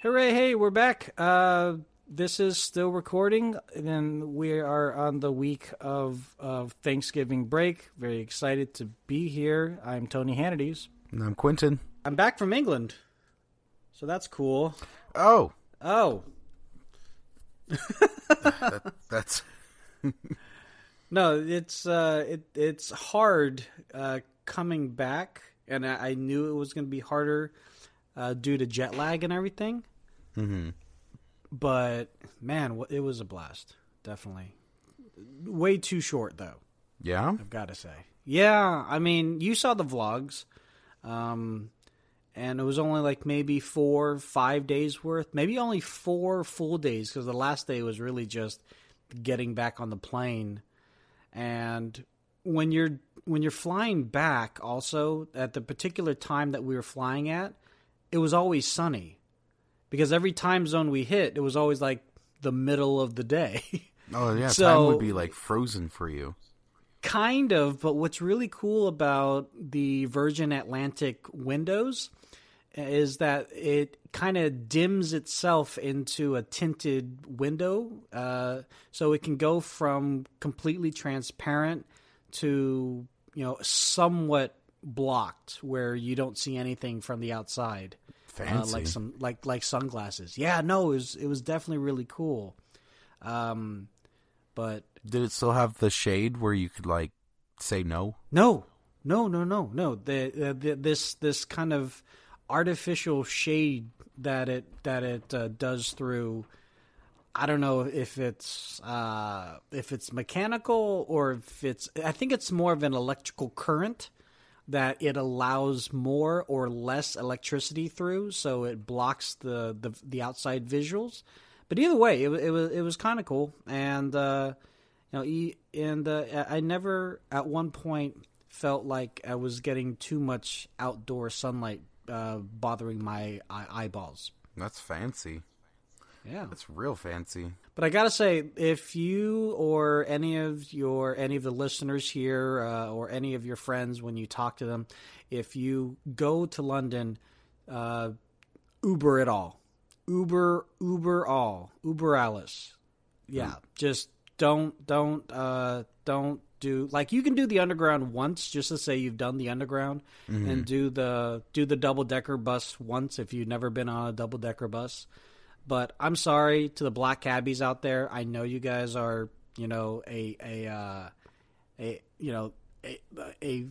Hooray! Hey, we're back. Uh, this is still recording, and we are on the week of of Thanksgiving break. Very excited to be here. I'm Tony Hannity's. And I'm Quentin. I'm back from England, so that's cool. Oh, Oh that, that's no, it's uh, it it's hard uh, coming back, and I, I knew it was going to be harder uh, due to jet lag and everything. hmm But man, it was a blast. Definitely, way too short though. yeah. I've got to say. Yeah, I mean, you saw the vlogs, um, and it was only like maybe four, five days worth, maybe only four full days because the last day was really just getting back on the plane. And when you're when you're flying back, also at the particular time that we were flying at, it was always sunny because every time zone we hit, it was always like the middle of the day. Oh yeah. So- time would be like frozen for you. kind of but what's really cool about the virgin atlantic windows is that it kind of dims itself into a tinted window uh, so it can go from completely transparent to you know somewhat blocked where you don't see anything from the outside uh, like some like like sunglasses yeah no it was it was definitely really cool um but Did it still have the shade where you could like say no? No, no, no, no, no. The, uh, the this this kind of artificial shade that it that it uh, does through. I don't know if it's uh, if it's mechanical or if it's. I think it's more of an electrical current that it allows more or less electricity through, so it blocks the the, the outside visuals. But either way, it, it was it was kind of cool, and uh, you know, e- and uh, I never at one point felt like I was getting too much outdoor sunlight uh, bothering my eyeballs. That's fancy. Yeah, That's real fancy. but I gotta say, if you or any of your any of the listeners here uh, or any of your friends, when you talk to them, if you go to London, uh, Uber it all, Uber Uber all, Uber Alice. Yeah, just don't don't uh, don't do like you can do the underground once just to say you've done the underground and do the do the double decker bus once if you've never been on a double decker bus. But I'm sorry to the black cabbies out there. I know you guys are, you know, a a uh, a you know a, a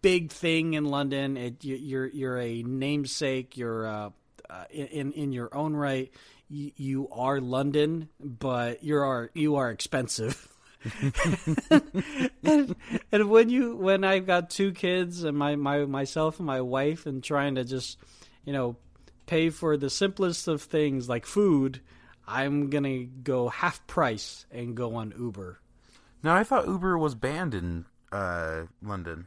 big thing in London. It, you- you're you're a namesake. You're uh, uh, in in your own right. You, you are London, but you are you are expensive. and, and when you when I've got two kids and my, my myself and my wife and trying to just you know pay for the simplest of things like food, I'm gonna go half price and go on Uber. Now I thought Uber was banned in uh, London.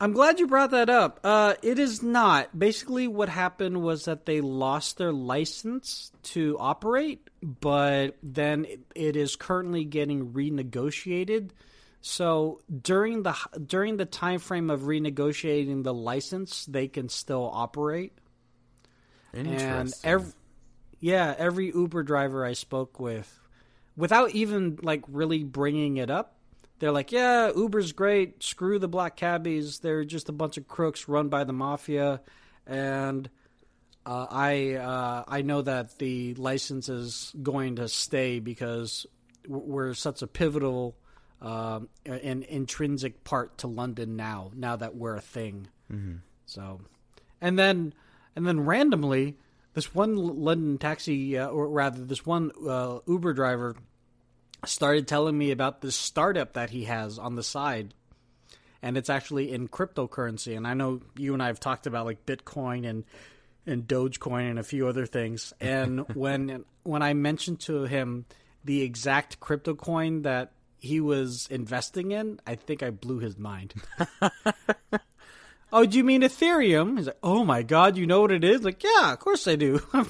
I'm glad you brought that up. Uh, it is not. Basically, what happened was that they lost their license to operate, but then it, it is currently getting renegotiated. So during the during the time frame of renegotiating the license, they can still operate. And every, yeah, every Uber driver I spoke with, without even like really bringing it up, they're like, "Yeah, Uber's great. Screw the black cabbies. They're just a bunch of crooks run by the mafia." And uh, I uh, I know that the license is going to stay because we're such a pivotal um, and intrinsic part to London now. Now that we're a thing, mm-hmm. so and then and then randomly this one London taxi, uh, or rather this one uh, Uber driver, started telling me about this startup that he has on the side, and it's actually in cryptocurrency. And I know you and I have talked about like Bitcoin and and Dogecoin and a few other things. And when when I mentioned to him the exact crypto coin that he was investing in, I think I blew his mind. oh, do you mean Ethereum? He's like, oh my god, you know what it is? Like, yeah, of course I do.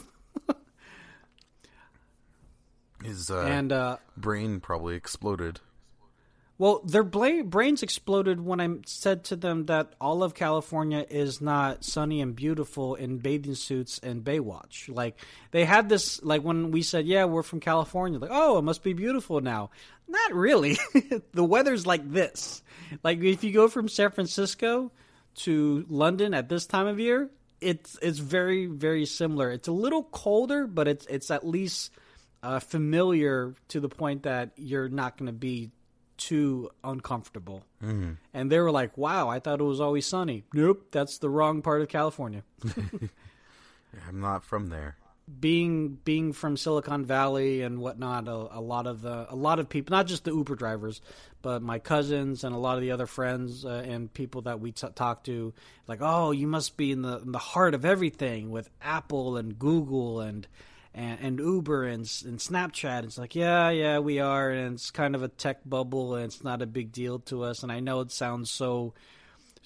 His uh, and uh, brain probably exploded. Well, their bla- brains exploded when I said to them that all of California is not sunny and beautiful in bathing suits and Baywatch. Like they had this, like when we said, "Yeah, we're from California," like, "Oh, it must be beautiful now." Not really. the weather's like this. Like if you go from San Francisco to London at this time of year, it's it's very very similar. It's a little colder, but it's it's at least uh, familiar to the point that you're not going to be too uncomfortable. Mm-hmm. And they were like, "Wow, I thought it was always sunny." Nope, that's the wrong part of California. I'm not from there. Being being from Silicon Valley and whatnot, a, a lot of the a lot of people, not just the Uber drivers, but my cousins and a lot of the other friends uh, and people that we t- talk to, like, oh, you must be in the in the heart of everything with Apple and Google and and, and Uber and, and Snapchat. It's like, yeah, yeah, we are, and it's kind of a tech bubble, and it's not a big deal to us. And I know it sounds so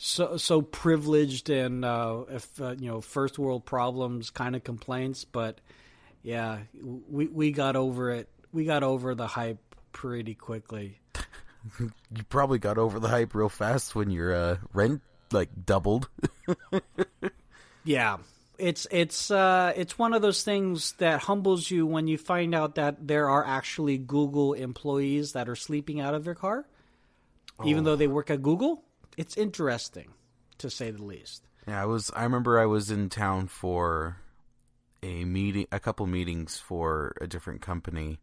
so so privileged and uh, if uh, you know first world problems kind of complaints, but yeah, we we got over it. We got over the hype pretty quickly. You probably got over the hype real fast when your uh, rent like doubled. Yeah, it's it's uh, it's one of those things that humbles you when you find out that there are actually Google employees that are sleeping out of their car, even though they work at Google. It's interesting, to say the least. Yeah, I was. I remember I was in town for a meeting, a couple meetings for a different company,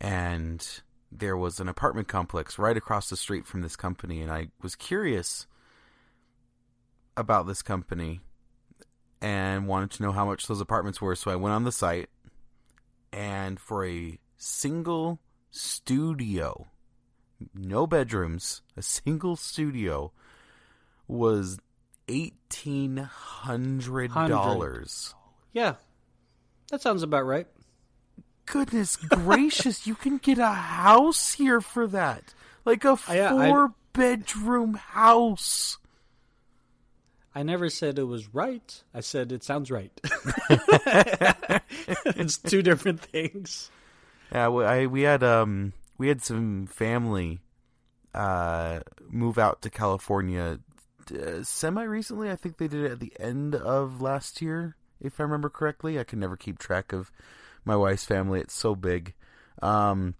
and there was an apartment complex right across the street from this company, and I was curious about this company and wanted to know how much those apartments were. So I went on the site, and for a single studio, no bedrooms, a single studio was eighteen hundred dollars. Yeah, that sounds about right. Goodness gracious, you can get a house here for that. Like a Yeah, I- four bedroom house. I never said it was right. I said it sounds right. it's two different things. Yeah, we, I, we had um we had some family uh move out to California uh, semi recently. I think they did it at the end of last year, if I remember correctly. I can never keep track of my wife's family; it's so big. Um,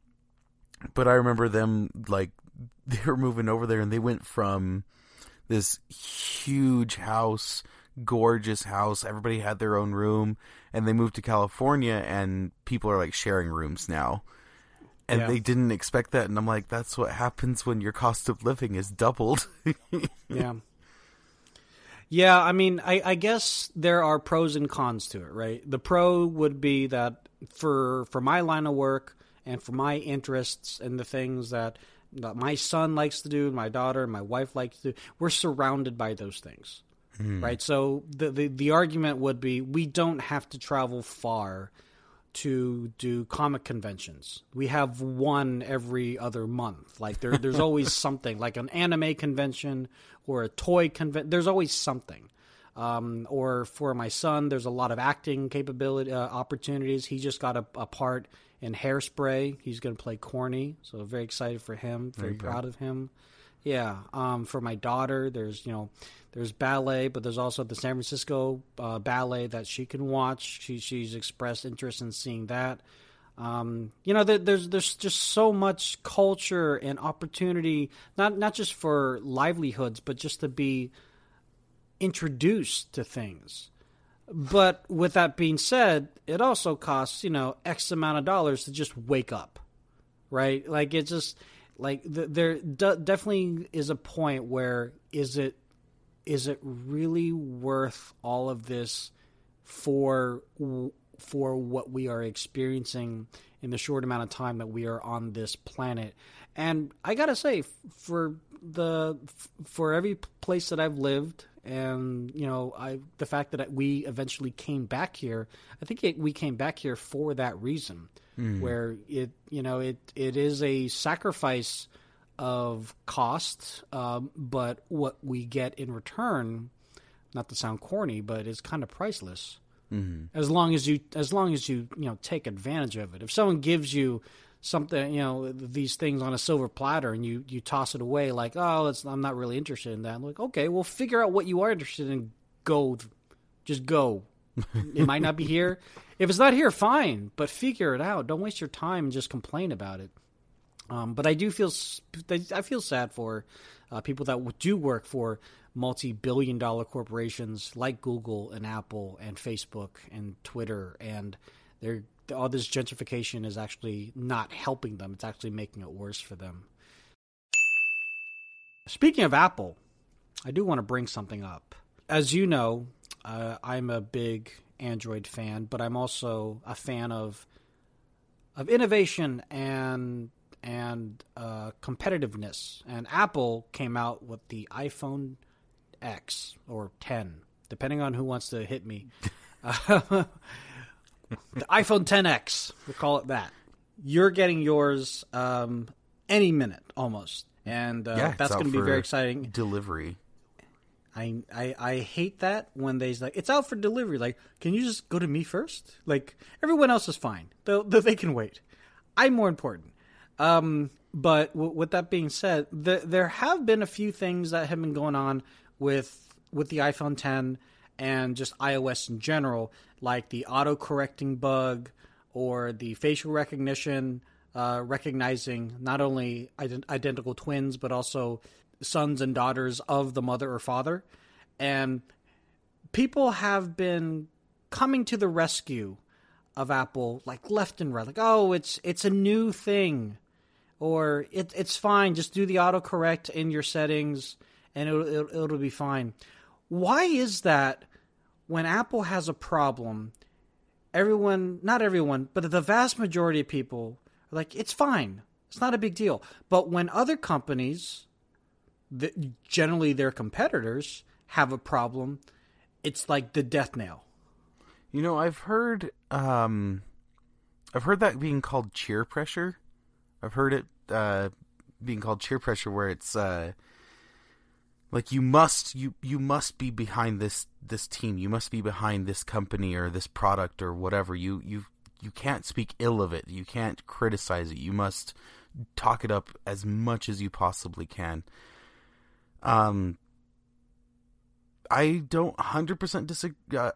but I remember them like they were moving over there, and they went from this huge house, gorgeous house. Everybody had their own room, and they moved to California, and people are like sharing rooms now. And Yeah. they didn't expect that, and I'm like, that's what happens when your cost of living is doubled. Yeah. Yeah, I mean, I, I guess there are pros and cons to it, right? The pro would be that for for my line of work and for my interests and the things that, that my son likes to do, my daughter, and my wife likes to do, we're surrounded by those things, hmm. right? So the, the the argument would be we don't have to travel far to do comic conventions. We have one every other month. Like there, there's always something, like an anime convention or a toy convention. There's always something. Um, or for my son, there's a lot of acting capability uh, opportunities. He just got a, a part in Hairspray. He's going to play Corny, so very excited for him. Very proud of him. Yeah. Um, for my daughter, there's you know, there's ballet, but there's also the San Francisco uh, ballet that she can watch. She she's expressed interest in seeing that. Um, you know, there, there's there's just so much culture and opportunity, not not just for livelihoods, but just to be introduced to things. But with that being said, it also costs you know X amount of dollars to just wake up, right? Like it just like th- there d- definitely is a point where is it is it really worth all of this for for what we are experiencing in the short amount of time that we are on this planet? And i gotta say for the for every place that i've lived and you know i the fact that we eventually came back here i think it, we came back here for that reason where it you know it it is a sacrifice of cost um, but what we get in return not to sound corny but is kind of priceless as long as you as long as you you know take advantage of it if someone gives you something, you know, these things on a silver platter and you, you toss it away like, oh, I'm not really interested in that. I'm like, okay, well, figure out what you are interested in. Go, just go. it might not be here. If it's not here, fine, but figure it out. Don't waste your time and just complain about it. Um, but I do feel I feel sad for uh, people that do work for multi-billion-dollar corporations like Google and Apple and Facebook and Twitter, and all this gentrification is actually not helping them. It's actually making it worse for them. Speaking of Apple, I do want to bring something up. As you know, uh, I'm a big Android fan, but I'm also a fan of of innovation and and uh, competitiveness. And Apple came out with the iPhone X or 10, depending on who wants to hit me. the iPhone 10X, we'll call it that. You're getting yours um, any minute almost, and uh, yeah, that's going to be very exciting. Delivery. I, I I hate that when they like it's out for delivery. Like, can you just go to me first? Like everyone else is fine. They they can wait. I'm more important. Um, but w- with that being said, the, there have been a few things that have been going on with with the iPhone 10 and just iOS in general, like the auto correcting bug or the facial recognition uh, recognizing not only ident- identical twins but also sons and daughters of the mother or father, and people have been coming to the rescue of Apple like left and right, like oh it's it's a new thing or it, it's fine. Just do the autocorrect in your settings, and it'll, it'll, it'll be fine. Why is that? When Apple has a problem, everyone, not everyone, but the vast majority of people are like, it's fine. It's not a big deal. But when other companies, generally their competitors, have a problem, it's like the death nail. You know, I've heard, um, I've heard that being called cheer pressure. I've heard it uh, being called cheer pressure, where it's uh, like you must you you must be behind this this team, you must be behind this company or this product or whatever. You you you can't speak ill of it. You can't criticize it. You must talk it up as much as you possibly can. Um, I don't hundred percent disagree. Uh,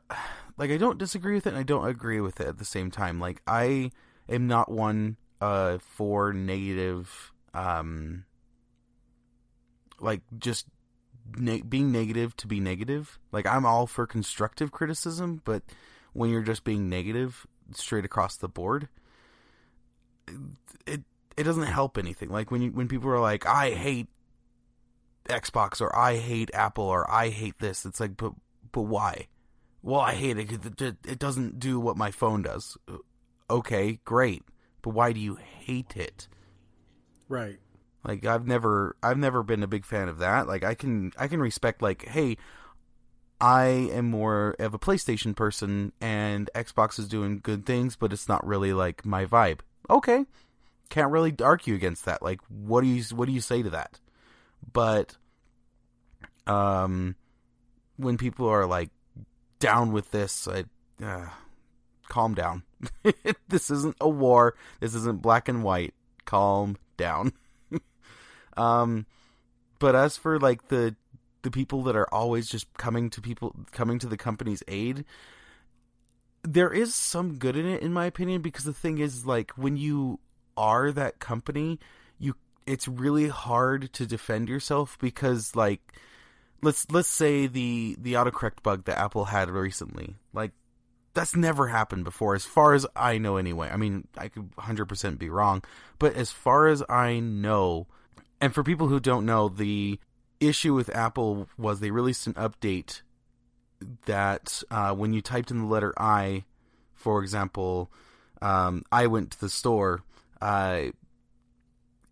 like I don't disagree with it, and I don't agree with it at the same time. Like I am not one uh for negative um like just ne- being negative to be negative. Like I'm all for constructive criticism, but when you're just being negative straight across the board, it it doesn't help anything. Like when you when people are like, "I hate Xbox" or "I hate Apple" or "I hate this," it's like, but but why? Well, I hate it. It, it doesn't do what my phone does. Okay, great but why do you hate it? Right. Like I've never I've never been a big fan of that. Like I can I can respect like hey I am more of a PlayStation person and Xbox is doing good things but it's not really like my vibe. Okay. Can't really argue against that. Like what do you what do you say to that? But um when people are like down with this I uh, calm down. this isn't a war. This isn't black and white. Calm down. um, but as for like the the people that are always just coming to people coming to the company's aid, there is some good in it, in my opinion. Because the thing is, like when you are that company, it's really hard to defend yourself because like let's let's say the the autocorrect bug that Apple had recently, like that's never happened before, as far as I know, anyway. I mean, I could 100% be wrong, but as far as I know, and for people who don't know, the issue with Apple was they released an update that uh, when you typed in the letter I, for example, um, I went to the store, uh,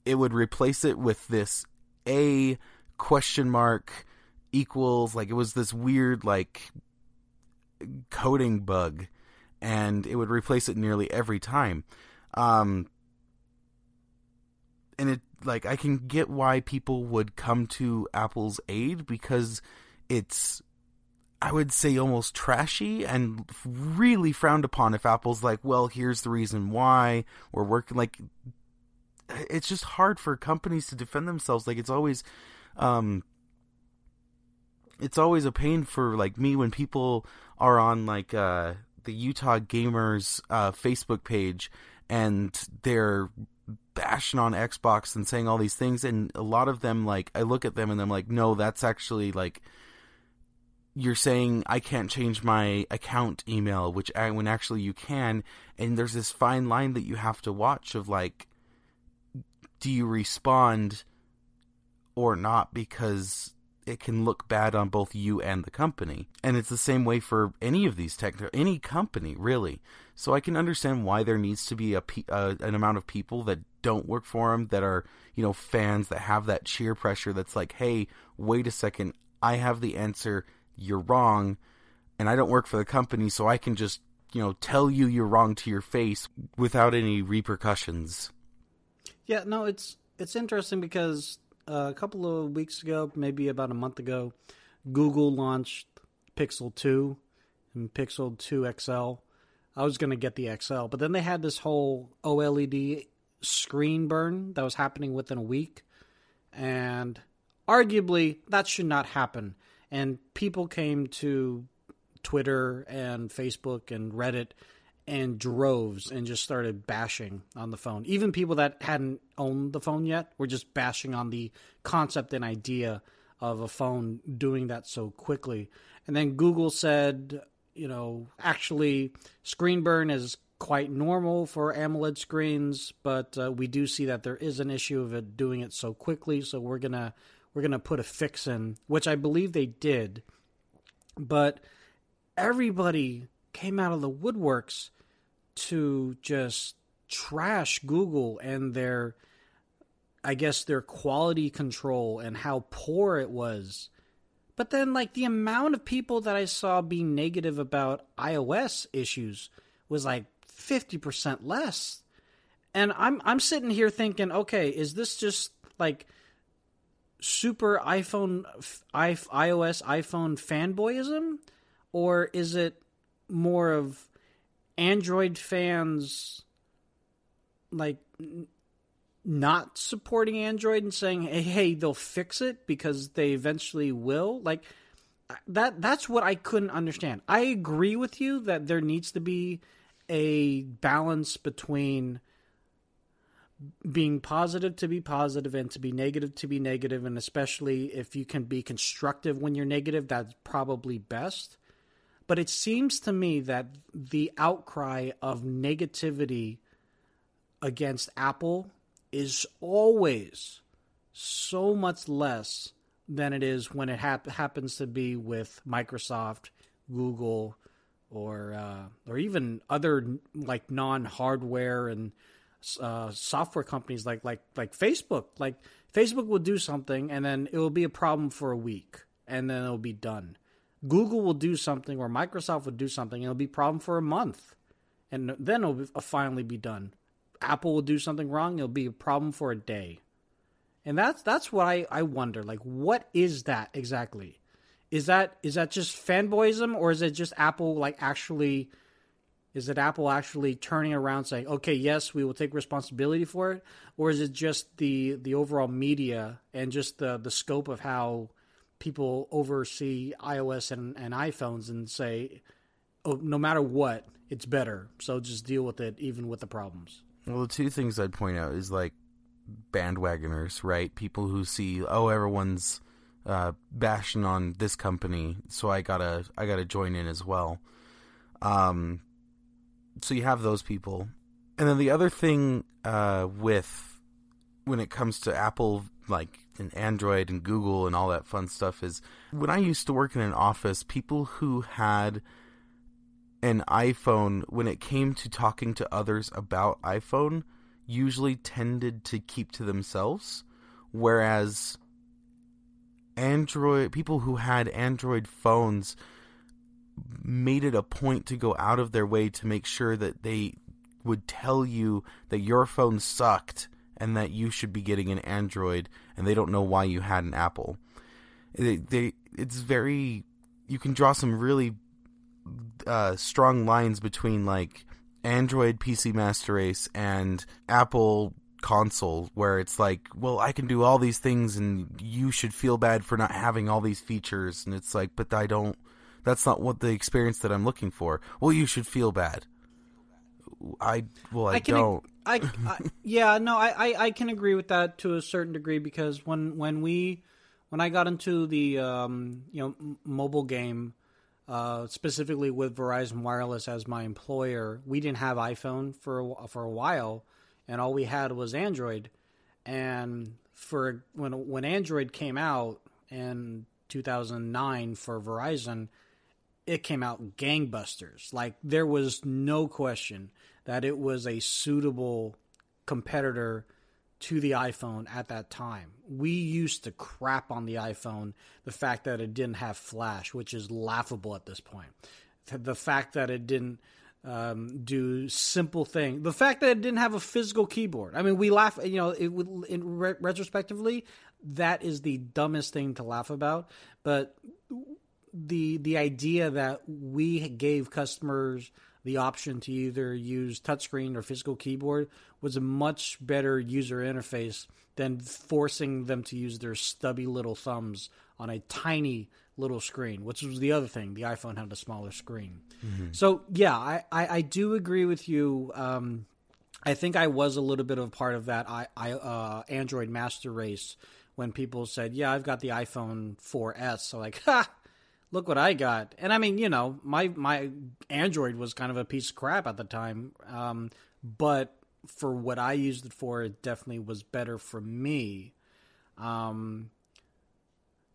it would replace it with this A question mark equals like it was this weird like coding bug, and it would replace it nearly every time. Um, and it like I can get why people would come to Apple's aid because it's I would say almost trashy and really frowned upon if Apple's like, well, here's the reason why we're working like it's just hard for companies to defend themselves. Like it's always, um, it's always a pain for like me when people are on like uh, the Utah Gamers uh, Facebook page and they're bashing on Xbox and saying all these things, and a lot of them like I look at them and I'm like, no, that's actually like you're saying I can't change my account email, which I, when actually you can, and there's this fine line that you have to watch of like, do you respond or not because it can look bad on both you and the company. And it's the same way for any of these tech, any company really. So I can understand why there needs to be a an amount of people that don't work for them that are you know fans that have that cheer pressure. That's like, hey, wait a second, I have the answer. You're wrong, and I don't work for the company, so I can just you know tell you you're wrong to your face without any repercussions. Yeah, no, it's it's interesting because uh, a couple of weeks ago, maybe about a month ago, Google launched Pixel 2 and Pixel 2 XL. I was going to get the XL, but then they had this whole OLED screen burn that was happening within a week. And arguably, that should not happen. And people came to Twitter and Facebook and Reddit and droves and just started bashing on the phone. Even people that hadn't owned the phone yet were just bashing on the concept and idea of a phone doing that so quickly. And then Google said, you know, actually, screen burn is quite normal for AMOLED screens, but uh, we do see that there is an issue of it doing it so quickly. So we're gonna we're gonna put a fix in, which I believe they did. But everybody came out of the woodworks to just trash Google and their I guess their quality control and how poor it was. But then like the amount of people that I saw being negative about iOS issues was like 50% less. And I'm I'm sitting here thinking, okay, is this just like super iPhone iOS iPhone fanboyism or is it more of Android fans like not supporting Android and saying, "Hey, hey, they'll fix it because they eventually will." Like that that's what I couldn't understand. I agree with you that there needs to be a balance between being positive to be positive and to be negative to be negative and especially if you can be constructive when you're negative that's probably best but it seems to me that the outcry of negativity against Apple is always so much less than it is when it hap- happens to be with Microsoft, Google, or uh, or even other like non-hardware and uh, software companies like like like Facebook. Like Facebook will do something and then it will be a problem for a week and then it'll be done. Google will do something or Microsoft will do something and it'll be a problem for a month. And then it'll uh, finally be done. Apple will do something wrong, it'll be a problem for a day. And that's that's what I, I wonder. Like what is that exactly? Is that is that just fanboyism or is it just Apple like actually is it Apple actually turning around saying, "Okay, yes, we will take responsibility for it," or is it just the the overall media and just the the scope of how people oversee iOS and, and iPhones and say, oh, no matter what, it's better. So just deal with it, even with the problems. Well, the two things I'd point out is like bandwagoners, right? People who see, oh, everyone's uh, bashing on this company, so I gotta, I gotta join in as well. Um, so you have those people, and then the other thing uh, with when it comes to Apple, like and Android and Google and all that fun stuff is when I used to work in an office, people who had an iPhone, when it came to talking to others about iPhone, usually tended to keep to themselves. Whereas Android, people who had Android phones made it a point to go out of their way to make sure that they would tell you that your phone sucked and that you should be getting an Android and they don't know why you had an Apple. They, they it's very you can draw some really uh, strong lines between like Android PC Master Race and Apple console where it's like, well, I can do all these things and you should feel bad for not having all these features. And it's like, but I don't, that's not what the experience that I'm looking for. Well, you should feel bad. I, well, I, I can, don't. I, I yeah, no, I, I, I can agree with that to a certain degree because when, when we, when I got into the, um, you know, mobile game, uh, specifically with Verizon Wireless as my employer, we didn't have iPhone for a, for a while, and all we had was Android. And for when when Android came out in 2009 for Verizon, it came out gangbusters. Like there was no question that it was a suitable competitor to the iPhone at that time. We used to crap on the iPhone the fact that it didn't have flash, which is laughable at this point. The fact that it didn't um, do simple thing, the fact that it didn't have a physical keyboard. I mean, we laugh. You know, it would in re- retrospectively, that is the dumbest thing to laugh about. But the the idea that we gave customers the option to either use touchscreen or physical keyboard was a much better user interface than forcing them to use their stubby little thumbs on a tiny little screen, which was the other thing. The iPhone had a smaller screen. Mm-hmm. So, yeah, I, I, I, do agree with you. Um, I think I was a little bit of a part of that I, I uh, Android master race when people said, "Yeah, I've got the iPhone 4S." So like, ha, look what I got. And I mean, you know, my my Android was kind of a piece of crap at the time, um, but for what I used it for, it definitely was better for me. Um,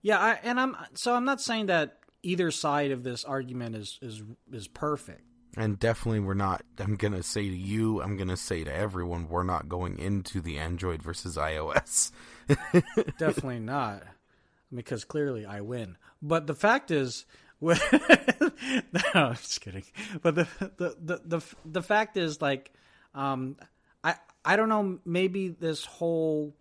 yeah, I, and I'm so I'm not saying that either side of this argument is is is perfect. And definitely, we're not. I'm gonna say to you, I'm gonna say to everyone, we're not going into the Android versus iOS. definitely not because clearly I win. But the fact is, no, I'm just kidding. But the the the the, the fact is, like, um, I I don't know. Maybe this whole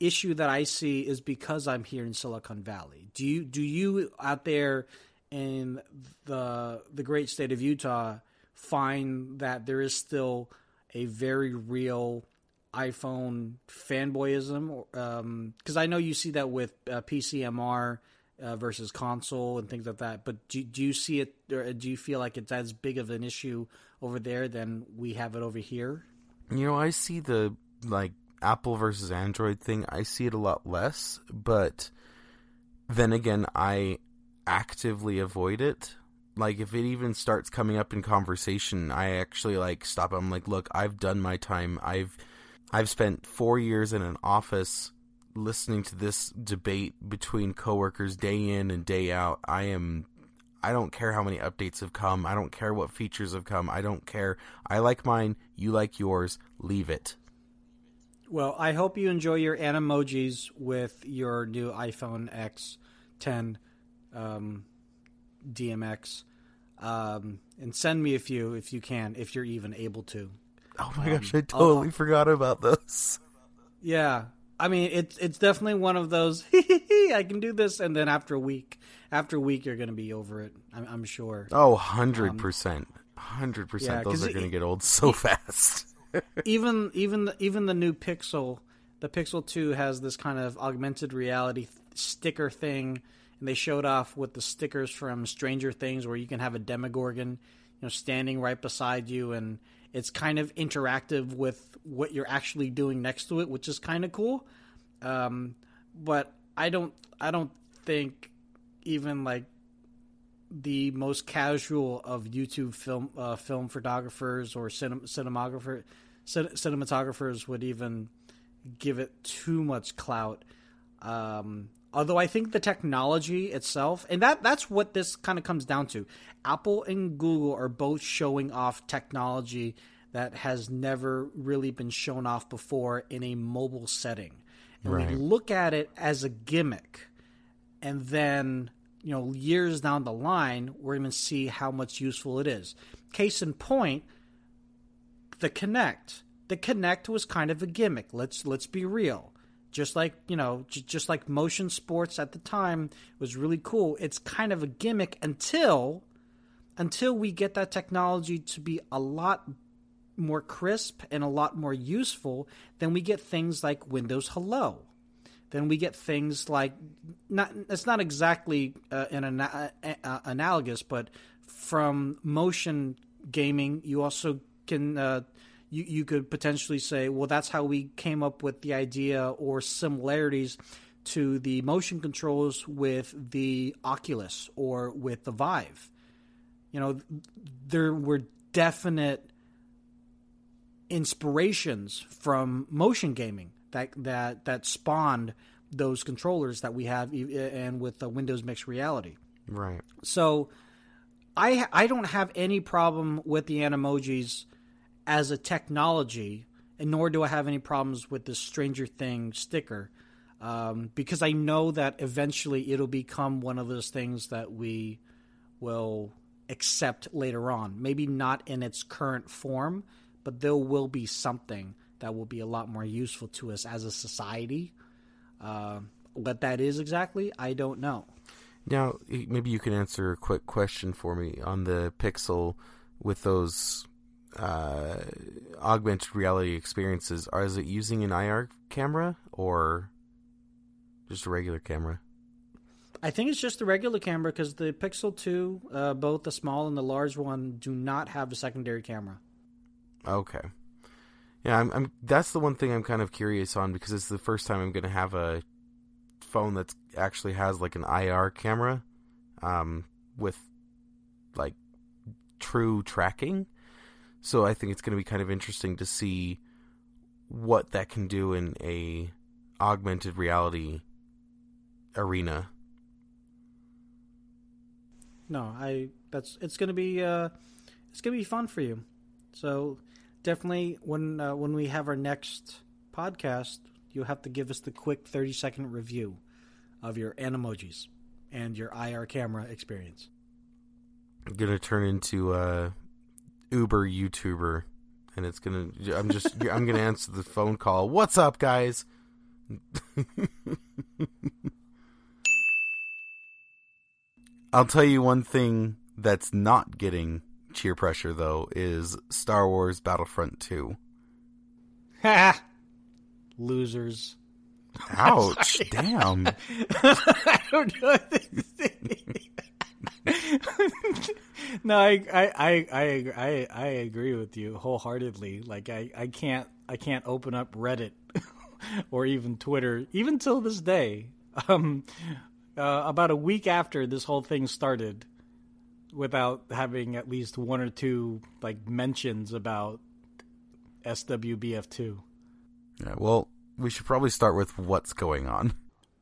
issue that I see is because I'm here in Silicon Valley. Do you do you out there in the the great state of Utah find that there is still a very real iPhone fanboyism? Because um, I know you see that with uh, PCMR uh, versus console and things like that. But do, do you see it, or do you feel like it's as big of an issue over there than we have it over here? You know, I see the like Apple versus Android thing. I see it a lot less, but then again, I actively avoid it. Like if it even starts coming up in conversation, I actually like stop. I'm like, look, I've done my time. I've I've spent four years in an office listening to this debate between coworkers day in and day out. I am I don't care how many updates have come. I don't care what features have come. I don't care. I like mine, you like yours. Leave it. Well, I hope you enjoy your animojis with your new iPhone X10 um, DMX. Um, and send me a few if you can, if you're even able to. Oh my um, gosh, I totally I'll, forgot about this. Yeah, I mean it's it's definitely one of those. I can do this, and then after a week, after a week, you're going to be over it. I'm, I'm sure. Oh, 100 um, percent, hundred percent. Those are going to get old so fast. even even the, even the new Pixel, the Pixel Two has this kind of augmented reality sticker thing, and they showed off with the stickers from Stranger Things, where you can have a Demogorgon, you know, standing right beside you and it's kind of interactive with what you're actually doing next to it, which is kind of cool. Um, but I don't, I don't think even like the most casual of YouTube film uh, film photographers or cinem- cinematographer cin- cinematographers would even give it too much clout. Um, although I think the technology itself, and that that's what this kind of comes down to. Apple and Google are both showing off technology that has never really been shown off before in a mobile setting. And right. we look at it as a gimmick, and then you know years down the line, we're going to see how much useful it is. Case in point, the Kinect. The Kinect was kind of a gimmick. Let's let's be real just like you know just like motion sports at the time was really cool it's kind of a gimmick until until we get that technology to be a lot more crisp and a lot more useful, then we get things like Windows Hello. Then we get things like not it's not exactly uh, an ana- uh, analogous, but from motion gaming, you also can uh, you you could potentially say, well, that's how we came up with the idea or similarities to the motion controls with the Oculus or with the Vive. You know, there were definite inspirations from motion gaming that that that spawned those controllers that we have and with the Windows Mixed Reality. Right. So I I don't have any problem with the Animojis as a technology, and nor do I have any problems with the Stranger Thing sticker. Um, because I know that eventually it'll become one of those things that we will accept later on. Maybe not in its current form, but there will be something that will be a lot more useful to us as a society. Uh, what that is exactly, I don't know. Now, maybe you can answer a quick question for me on the Pixel with those uh, augmented reality experiences. Are is it using an IR camera or just a regular camera? I think it's just the regular camera because the Pixel 2, uh, both the small and the large one, do not have a secondary camera. Okay. Yeah, I'm, I'm. That's the one thing I'm kind of curious on because it's the first time I'm going to have a phone that actually has like an IR camera, um, with like true tracking. So I think it's going to be kind of interesting to see what that can do in a augmented reality arena. No, I that's it's going to be uh it's going to be fun for you. So definitely when uh, when we have our next podcast, you'll have to give us the quick 30 second review of your animojis and your IR camera experience. I'm going to turn into a Uber YouTuber and it's to I'm just I'm to answer the phone call. What's up, guys? I'll tell you one thing that's not getting cheer pressure though is Star Wars Battlefront 2. Ha! Losers. Ouch. Damn. I don't know. No, I, I, I, I, I, agree with you wholeheartedly. Like, I, I can't, I can't open up Reddit or even Twitter, even till this day. Um, uh, about a week after this whole thing started, without having at least one or two like mentions about SWBF2. Yeah, well, we should probably start with what's going on.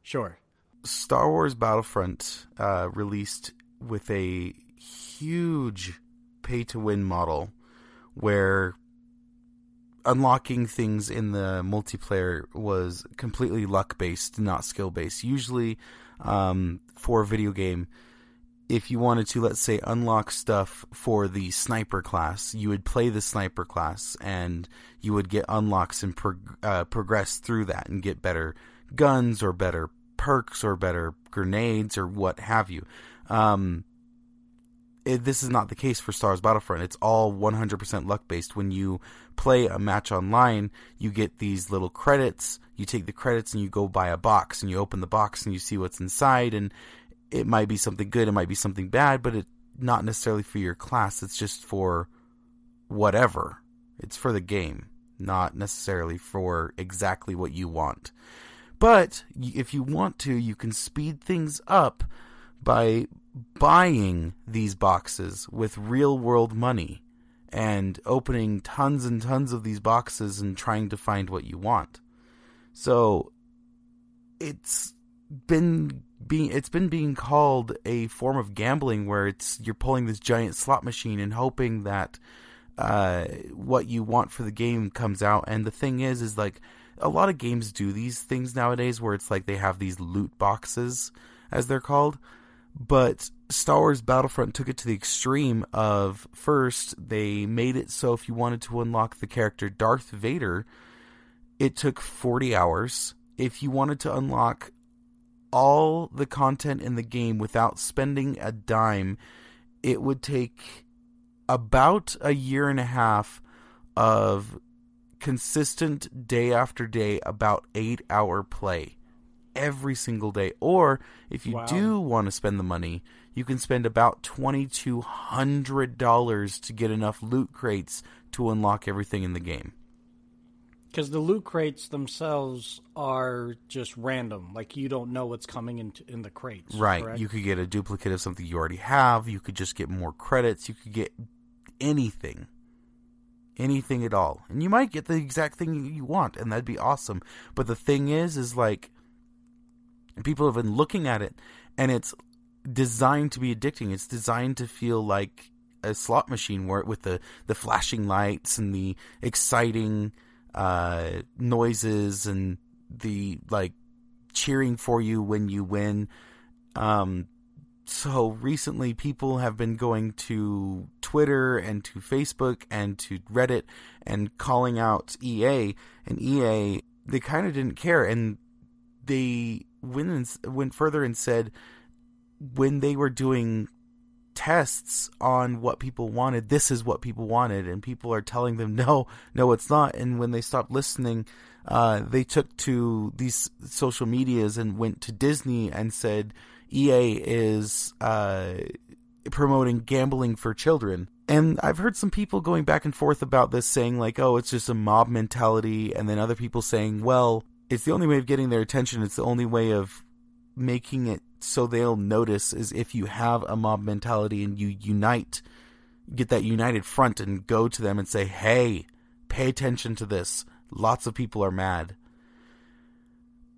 Sure. Star Wars Battlefront uh, released with a huge pay to win model where unlocking things in the multiplayer was completely luck based, not skill based. Usually, um, for a video game, if you wanted to, let's say, unlock stuff for the sniper class, you would play the sniper class and you would get unlocks and prog- uh, progress through that and get better guns or better perks or better grenades or what have you. Um, it, this is not the case for Star Wars Battlefront. It's all 100% luck based. When you play a match online, you get these little credits. You take the credits and you go buy a box and you open the box and you see what's inside and it might be something good, it might be something bad, but it's not necessarily for your class. It's just for whatever. It's for the game, not necessarily for exactly what you want. But if you want to, you can speed things up by buying these boxes with real world money and opening tons and tons of these boxes and trying to find what you want. So it's been being it's been being called a form of gambling where it's you're pulling this giant slot machine and hoping that uh, what you want for the game comes out and the thing is is like a lot of games do these things nowadays where it's like they have these loot boxes as they're called but Star Wars Battlefront took it to the extreme of first they made it so if you wanted to unlock the character Darth Vader it took 40 hours. If you wanted to unlock all the content in the game without spending a dime, it would take about a year and a half of consistent day after day about eight hour play every single day. Or if you Wow. do want to spend the money, you can spend about twenty two hundred dollars to get enough loot crates to unlock everything in the game. Because the loot crates themselves are just random. Like you don't know what's coming in in the crates. Right. correct? You could get a duplicate of something you already have. You could just get more credits. You could get anything. Anything at all. And you might get the exact thing you want, and that'd be awesome. But the thing is, is like, people have been looking at it, and it's designed to be addicting. It's designed to feel like a slot machine where with the, the flashing lights and the exciting uh, noises and the like cheering for you when you win. Um, so recently, people have been going to Twitter and to Facebook and to Reddit and calling out EA, and EA they kind of didn't care, and they went and, went further and said when they were doing tests on what people wanted, this is what people wanted, and people are telling them no, no, it's not. And when they stopped listening, uh, they took to these social medias and went to Disney and said EA is uh, promoting gambling for children. And I've heard some people going back and forth about this, saying like, "Oh, it's just a mob mentality," and then other people saying, "Well, it's the only way of getting their attention. It's the only way of making it so they'll notice is if you have a mob mentality and you unite, get that united front and go to them and say, hey, pay attention to this. Lots of people are mad.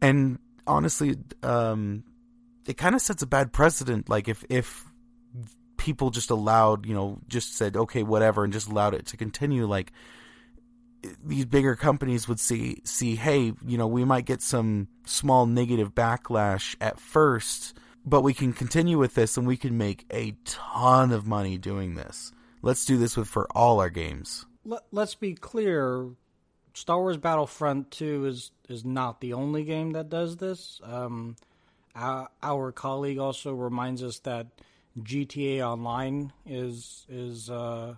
And honestly, um, it kind of sets a bad precedent. Like if, if people just allowed, you know, just said, okay, whatever, and just allowed it to continue, like, these bigger companies would see see hey you know we might get some small negative backlash at first but we can continue with this and we can make a ton of money doing this let's do this with for all our games Let, let's be clear. Star Wars Battlefront 2 is is not the only game that does this. Um, our, our colleague also reminds us that GTA Online is is uh,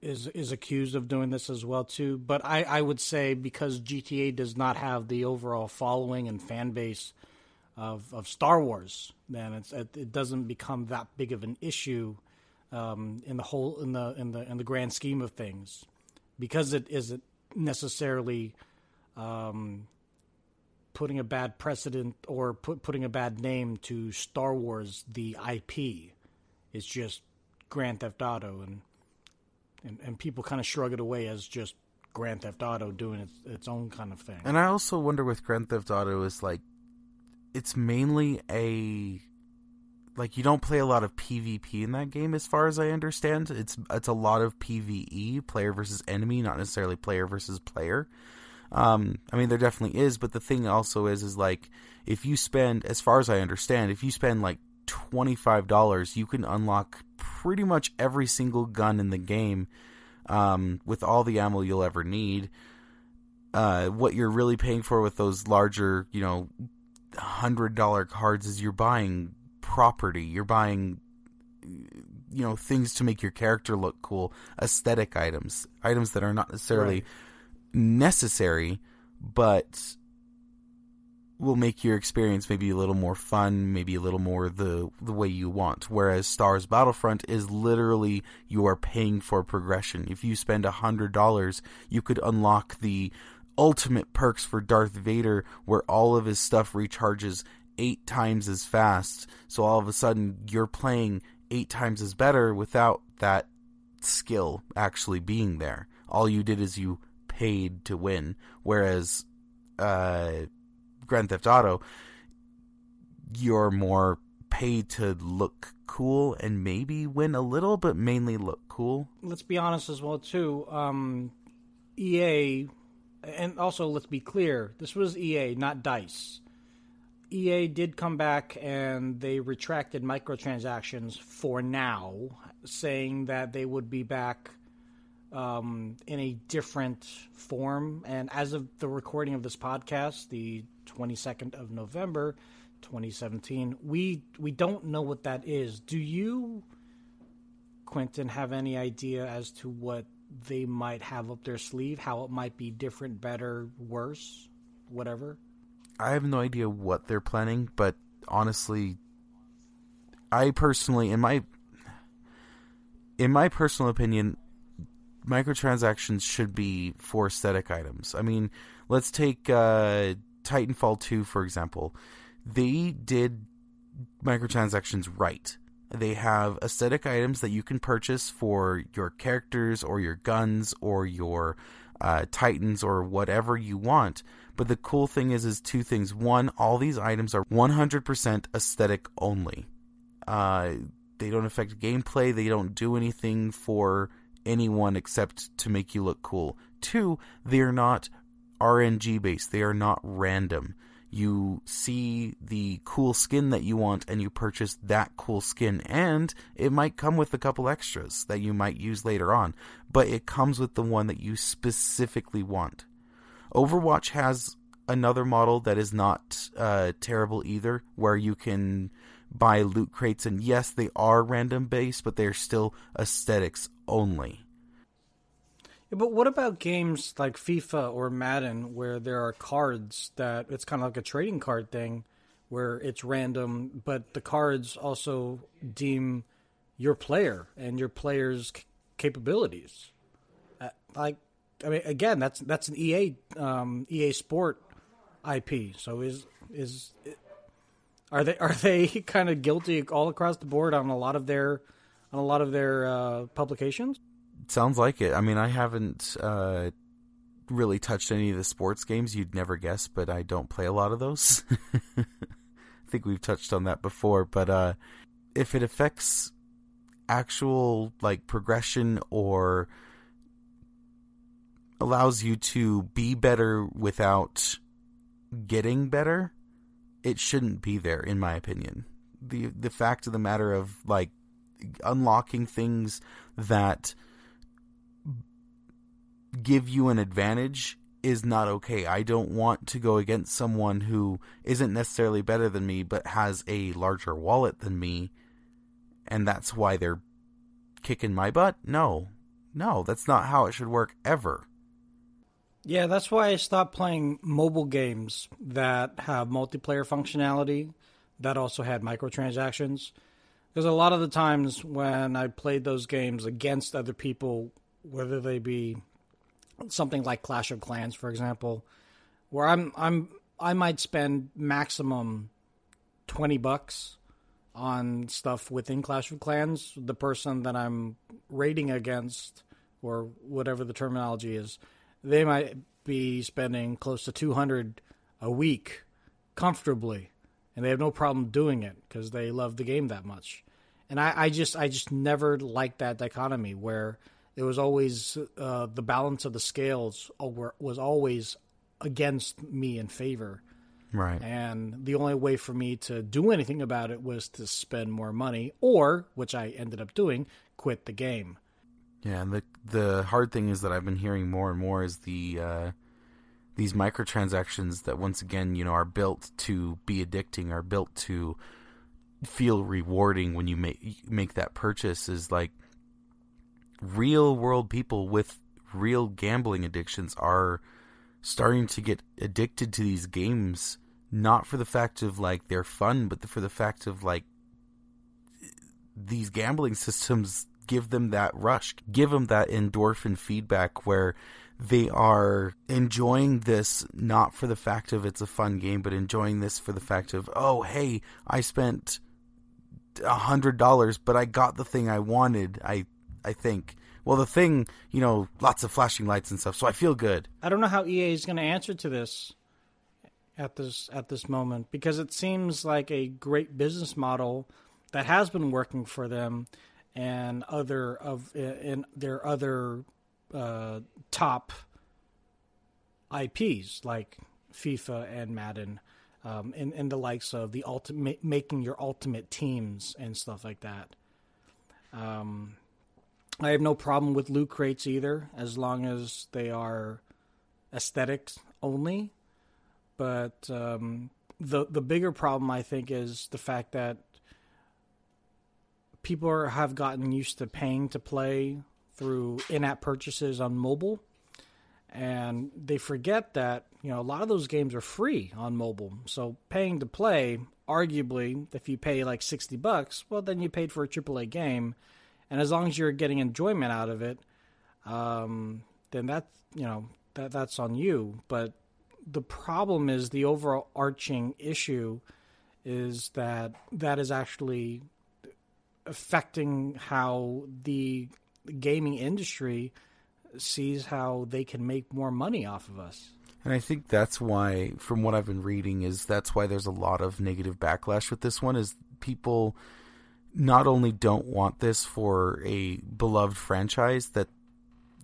is is accused of doing this as well too. But I, I would say because GTA does not have the overall following and fan base of of Star Wars, then it's it, it doesn't become that big of an issue um, in the whole in the in the in the grand scheme of things, because it isn't necessarily um, putting a bad precedent or put, putting a bad name to Star Wars the IP. It's just Grand Theft Auto and and, and people kind of shrug it away as just Grand Theft Auto doing its its own kind of thing. and i also wonder with grand theft auto is like it's mainly a like you don't play a lot of pvp in that game as far as i understand it's it's a lot of pve player versus enemy not necessarily player versus player um i mean there definitely is but the thing also is is like if you spend as far as i understand if you spend like $25 you can unlock pretty much every single gun in the game um with all the ammo you'll ever need. Uh what you're really paying for with those larger you know hundred dollar cards is you're buying property. You're buying you know things to make your character look cool. Aesthetic items. Items that are not necessarily Right. necessary but will make your experience maybe a little more fun maybe a little more the the way you want. Whereas stars battlefront is literally you are paying for progression. If you spend a hundred dollars you could unlock the ultimate perks for darth vader where all of his stuff recharges eight times as fast. So all of a sudden you're playing eight times as better without that skill actually being there. All you did is you paid to win. Whereas uh Grand Theft Auto, you're more paid to look cool and maybe win a little, but mainly look cool. let's be honest as well too. Um, EA, and also let's be clear, this was EA, not Dice. EA did come back and they retracted microtransactions for now, saying that they would be back um, in a different form. And as of the recording of this podcast, the 22nd of November, 2017, we we don't know what that is. Do you? Quentin have any idea as to what they might have up their sleeve? How it might be different, better, worse, whatever? I have no idea what they're planning, but honestly, I personally, in my in my personal opinion, microtransactions should be for aesthetic items. I mean, let's take uh, Titanfall 2 for example. They did microtransactions right. They have aesthetic items that you can purchase for your characters or your guns or your uh, titans or whatever you want. But the cool thing is, is two things. One, all these items are 100% aesthetic only. Uh, they don't affect gameplay. They don't do anything for anyone except to make you look cool. Two, they are not RNG based. They are not random. You see the cool skin that you want and you purchase that cool skin and it might come with a couple extras that you might use later on but it comes with the one that you specifically want. Overwatch has another model that is not uh, terrible either where you can buy loot crates and yes they are random based but they're still aesthetics only yeah, but what about games like FIFA or Madden where there are cards that it's kind of like a trading card thing where it's random, but the cards also deem your player and your player's c- capabilities. Uh, like, I mean, again, that's that's an EA um, EA Sport IP. So is is are they are they kind of guilty all across the board on a lot of their on a lot of their uh, publications? Sounds like it. I mean, I haven't uh, really touched any of the sports games. You'd never guess, but I don't play a lot of those. I think we've touched on that before. But uh, if it affects actual like progression or allows you to be better without getting better, it shouldn't be there, in my opinion. the The fact of the matter of like unlocking things that give you an advantage is not okay. I don't want to go against someone who isn't necessarily better than me but has a larger wallet than me and that's why they're kicking my butt. No. No, that's not how it should work ever. Yeah, that's why I stopped playing mobile games that have multiplayer functionality that also had microtransactions. Because a lot of the times when I played those games against other people, whether they be something like Clash of Clans, for example, where I'm I'm I might spend maximum twenty bucks on stuff within Clash of Clans. The person that I'm raiding against, or whatever the terminology is, they might be spending close to two hundred a week comfortably, and they have no problem doing it because they love the game that much. And I, I just I just never liked that dichotomy where it was always uh, the balance of the scales was always against me in favor. Right. And the only way for me to do anything about it was to spend more money or, which I ended up doing, quit the game. Yeah, and the the hard thing is that I've been hearing more and more is the uh, these microtransactions that once again, you know, are built to be addicting, are built to feel rewarding when you make make that purchase is like real world people with real gambling addictions are starting to get addicted to these games not for the fact of like they're fun but for the fact of like these gambling systems give them that rush give them that endorphin feedback where they are enjoying this not for the fact of it's a fun game but enjoying this for the fact of oh hey i spent a hundred dollars but i got the thing i wanted. I I think. Well, the thing, you know, lots of flashing lights and stuff, so I feel good. I don't know how EA is going to answer to this at this at this moment because it seems like a great business model that has been working for them and other of in their other uh, top IPs like FIFA and Madden, um, and, and the likes of the ultimate making your ultimate teams and stuff like that. Um, I have no problem with loot crates either, as long as they are aesthetics only. But um, the the bigger problem I think is the fact that people are, have gotten used to paying to play through in-app purchases on mobile, and they forget that you know a lot of those games are free on mobile. So paying to play, arguably, if you pay like sixty bucks, well then you paid for a AAA game, and as long as you're getting enjoyment out of it, um, then that's you know that that's on you. But the problem is the overarching issue is that that is actually affecting how the gaming industry sees how they can make more money off of us. And I think that's why, from what I've been reading, is that's why there's a lot of negative backlash with this one. Is people not only don't want this for a beloved franchise that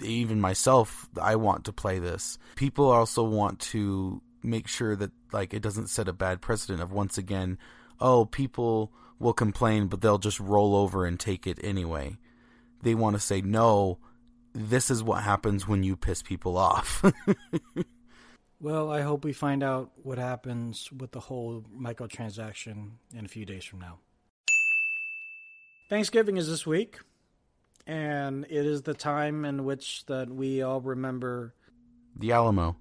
even myself I want to play this. People also want to make sure that like it doesn't set a bad precedent of once again, oh, people will complain but they'll just roll over and take it anyway. They want to say no, this is what happens when you piss people off. well, I hope we find out what happens with the whole microtransaction in a few days from now. Thanksgiving is this week, and it is the time in which that we all remember the Alamo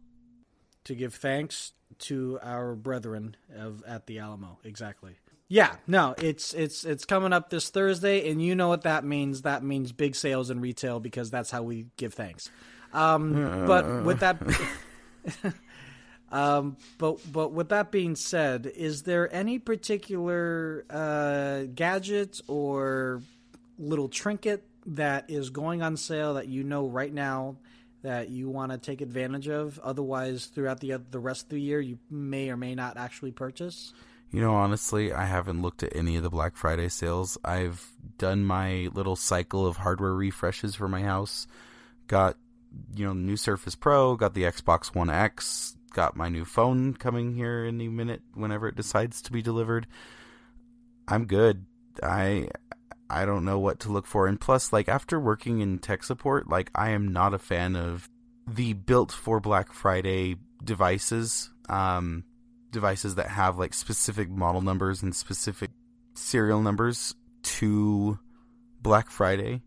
to give thanks to our brethren of at the Alamo. Exactly. Yeah, no, it's it's it's coming up this Thursday, and you know what that means. That means big sales in retail because that's how we give thanks. Um, but with that, um, but but with that being said, is there any particular uh, gadget or little trinket that is going on sale that you know right now that you want to take advantage of? Otherwise, throughout the the rest of the year, you may or may not actually purchase. You know, honestly, I haven't looked at any of the Black Friday sales. I've done my little cycle of hardware refreshes for my house. Got, you know, new Surface Pro, got the Xbox One X, got my new phone coming here any minute whenever it decides to be delivered. I'm good. I I don't know what to look for. And plus, like after working in tech support, like I am not a fan of the built for Black Friday devices. Um, devices that have like specific model numbers and specific serial numbers to Black Friday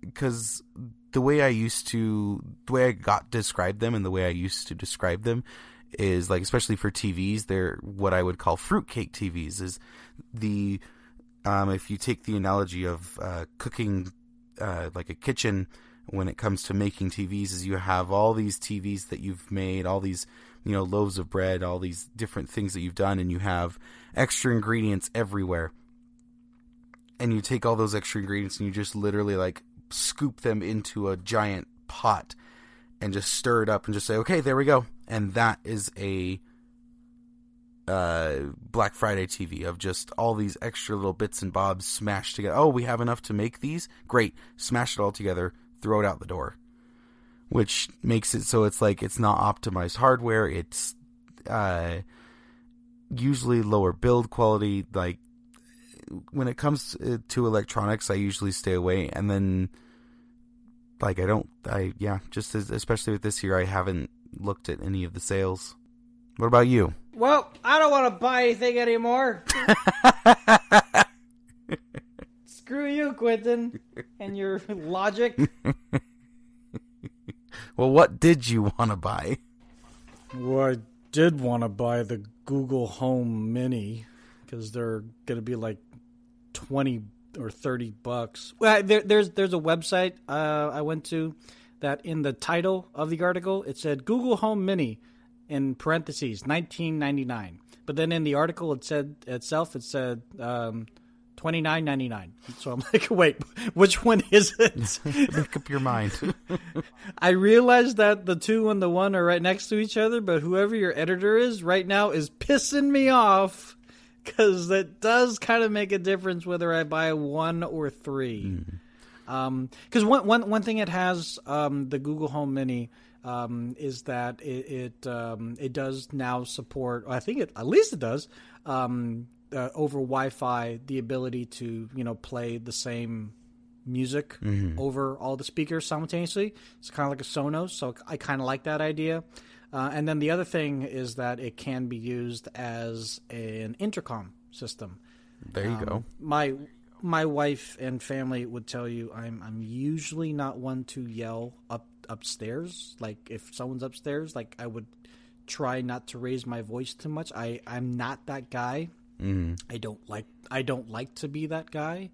because the way I used to, the way I got described them and the way I used to describe them is like, especially for TVs, they're what I would call fruitcake TVs. Is the um, if you take the analogy of uh, cooking, uh, like a kitchen, when it comes to making TVs, is you have all these TVs that you've made, all these you know loaves of bread, all these different things that you've done, and you have extra ingredients everywhere. And you take all those extra ingredients and you just literally like scoop them into a giant pot and just stir it up and just say, okay, there we go. And that is a uh, Black Friday TV of just all these extra little bits and bobs smashed together. Oh, we have enough to make these? Great. Smash it all together, throw it out the door. Which makes it so it's like it's not optimized hardware. It's uh, usually lower build quality. Like when it comes uh, to electronics, I usually stay away. And then like I don't I yeah, just as, especially with this year I haven't looked at any of the sales. What about you? Well, I don't want to buy anything anymore. Screw you, Quentin, and your logic. well, what did you want to buy? Well, I did want to buy the Google Home Mini because they're going to be like 20 or 30 bucks. Well, there, there's there's a website uh, I went to that in the title of the article it said Google Home Mini in parentheses 1999 but then in the article it said itself it said um, 29.99 so i'm like wait which one is it? Make up your mind. I realize that the two and the one are right next to each other but whoever your editor is right now is pissing me off because it does kind of make a difference whether i buy one or three mm. um because one, one, one thing it has um, the google home mini um, is that it it, um, it does now support. I think it at least it does um, uh, over Wi-Fi the ability to you know play the same music mm-hmm. over all the speakers simultaneously. It's kind of like a Sonos, so I kind of like that idea. Uh, and then the other thing is that it can be used as an intercom system. There you go. Um, my my wife and family would tell you I'm I'm usually not one to yell up upstairs. Like if someone's upstairs, like I would try not to raise my voice too much. I I'm not that guy. Mm. I don't like I don't like to be that guy.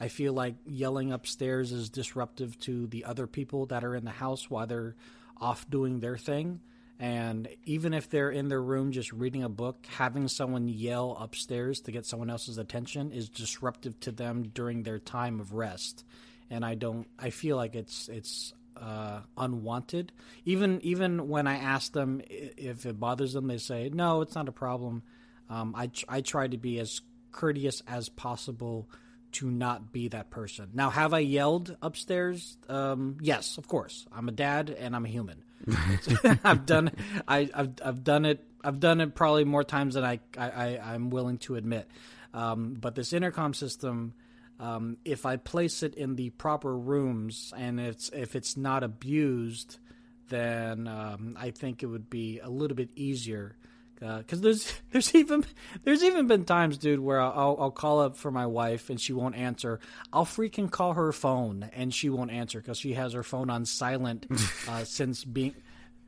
I feel like yelling upstairs is disruptive to the other people that are in the house while they're off doing their thing. And even if they're in their room just reading a book, having someone yell upstairs to get someone else's attention is disruptive to them during their time of rest. And I don't I feel like it's it's uh, unwanted. Even even when I ask them if it bothers them, they say no, it's not a problem. Um, I I try to be as courteous as possible to not be that person. Now, have I yelled upstairs? Um, yes, of course. I'm a dad and I'm a human. I've done I, have I've done it I've done it probably more times than I, I, I am willing to admit. Um, but this intercom system, um, if I place it in the proper rooms and it's if it's not abused, then um, I think it would be a little bit easier because uh, there's there's even there's even been times, dude, where I'll, I'll call up for my wife and she won't answer. I'll freaking call her phone and she won't answer because she has her phone on silent uh, since being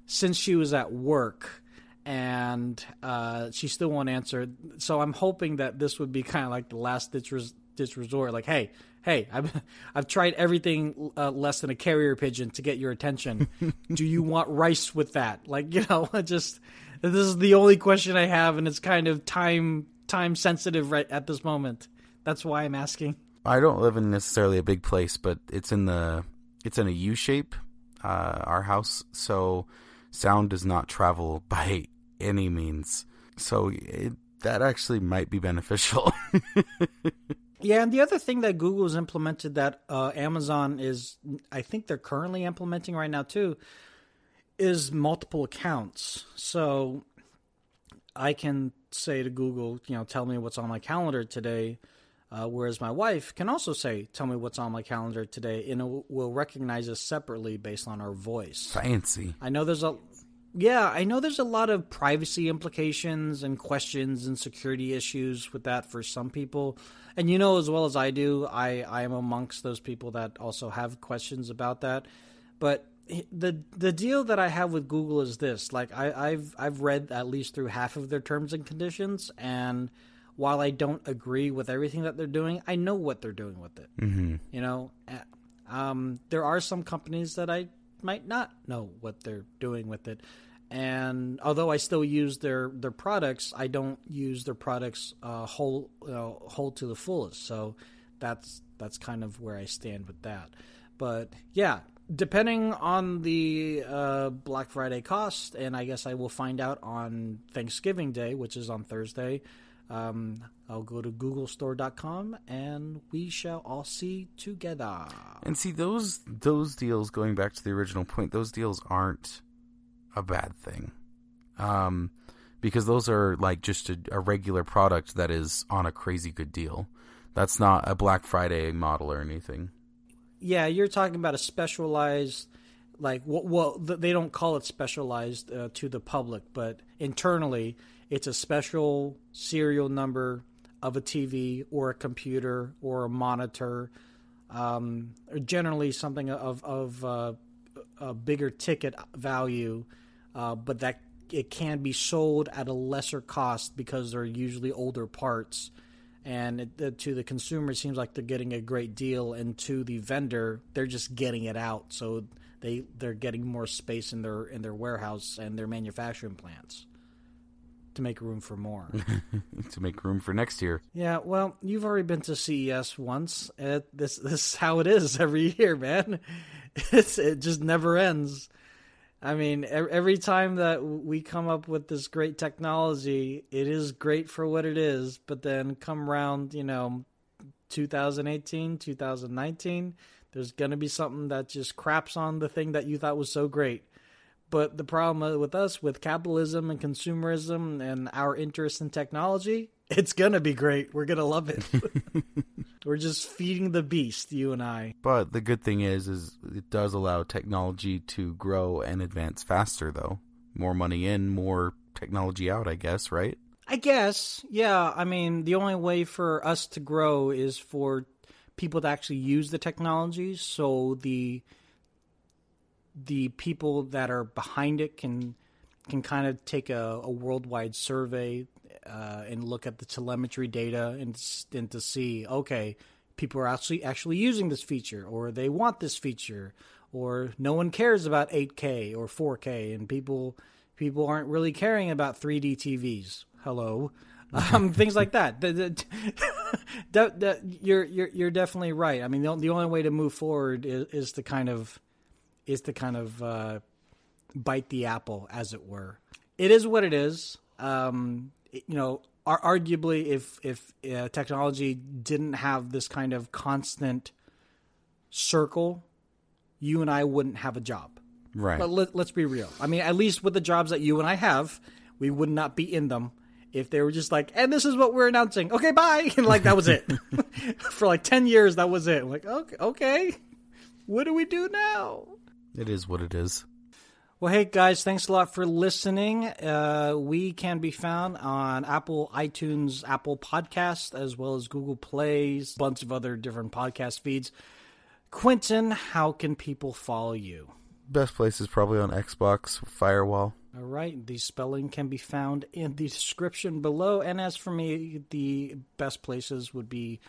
since she was at work and uh, she still won't answer. So I'm hoping that this would be kind of like the last ditch, res- ditch resort. Like, hey, hey, I've I've tried everything uh, less than a carrier pigeon to get your attention. Do you want rice with that? Like, you know, just this is the only question I have, and it's kind of time time sensitive right at this moment. That's why I'm asking. I don't live in necessarily a big place, but it's in the it's in a U shape, uh, our house, so sound does not travel by any means. So it, that actually might be beneficial. yeah, and the other thing that Google's implemented that uh, Amazon is, I think they're currently implementing right now too, is multiple accounts. So I can say to Google, you know, tell me what's on my calendar today. Uh, whereas my wife can also say, "Tell me what's on my calendar today," and it will recognize us separately based on our voice. Fancy. I know there's a, yeah, I know there's a lot of privacy implications and questions and security issues with that for some people, and you know as well as I do, I I am amongst those people that also have questions about that. But the the deal that I have with Google is this: like I, I've I've read at least through half of their terms and conditions, and while I don't agree with everything that they're doing, I know what they're doing with it. Mm-hmm. You know, um, there are some companies that I might not know what they're doing with it, and although I still use their their products, I don't use their products uh, whole uh, whole to the fullest. So that's that's kind of where I stand with that. But yeah, depending on the uh, Black Friday cost, and I guess I will find out on Thanksgiving Day, which is on Thursday. Um, I'll go to googlestore.com and we shall all see together. And see those those deals going back to the original point, those deals aren't a bad thing. Um because those are like just a, a regular product that is on a crazy good deal. That's not a Black Friday model or anything yeah, you're talking about a specialized, like well, they don't call it specialized uh, to the public, but internally, it's a special serial number of a TV or a computer or a monitor, um, or generally something of of uh, a bigger ticket value, uh, but that it can be sold at a lesser cost because they're usually older parts and it, to the consumer it seems like they're getting a great deal. And to the vendor they're just getting it out. So they they're getting more space in their in their warehouse and their manufacturing plants to make room for more. To make room for next year. Yeah well you've already been to CES once. This this is how it is every year man. It's, it just never ends I mean, every time that we come up with this great technology, it is great for what it is. But then come around, you know, 2018, 2019, there's going to be something that just craps on the thing that you thought was so great. But the problem with us, with capitalism and consumerism and our interest in technology, it's going to be great. We're going to love it. We're just feeding the beast, you and I. But the good thing is, is it does allow technology to grow and advance faster, though. More money in, more technology out, I guess, right? I guess, yeah. I mean, the only way for us to grow is for people to actually use the technology, so the the people that are behind it can can kind of take a, a worldwide survey uh, and look at the telemetry data and and to see okay people are actually actually using this feature or they want this feature or no one cares about 8K or 4K and people people aren't really caring about 3D TVs. Hello. Um, things like that. The, the, the, the, you're you're you're definitely right. I mean, the, the only way to move forward is, is to kind of is to kind of uh, bite the apple, as it were. It is what it is. Um, you know, arguably, if if uh, technology didn't have this kind of constant circle, you and I wouldn't have a job. Right. But let, let's be real. I mean, at least with the jobs that you and I have, we would not be in them if they were just like, and this is what we're announcing. Okay, bye. And like that was it. For like 10 years, that was it. Like, okay, okay. What do we do now? It is what it is. Well, hey guys, thanks a lot for listening. Uh, we can be found on Apple iTunes, Apple Podcast, as well as Google Plays, a bunch of other different podcast feeds. Quentin, how can people follow you? Best place is probably on Xbox Firewall. All right, the spelling can be found in the description below. And as for me, the best places would be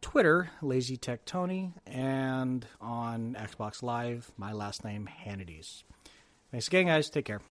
Twitter, Lazy Tech Tony, and on Xbox Live, my last name, Hannity's. Thanks again, guys. Take care.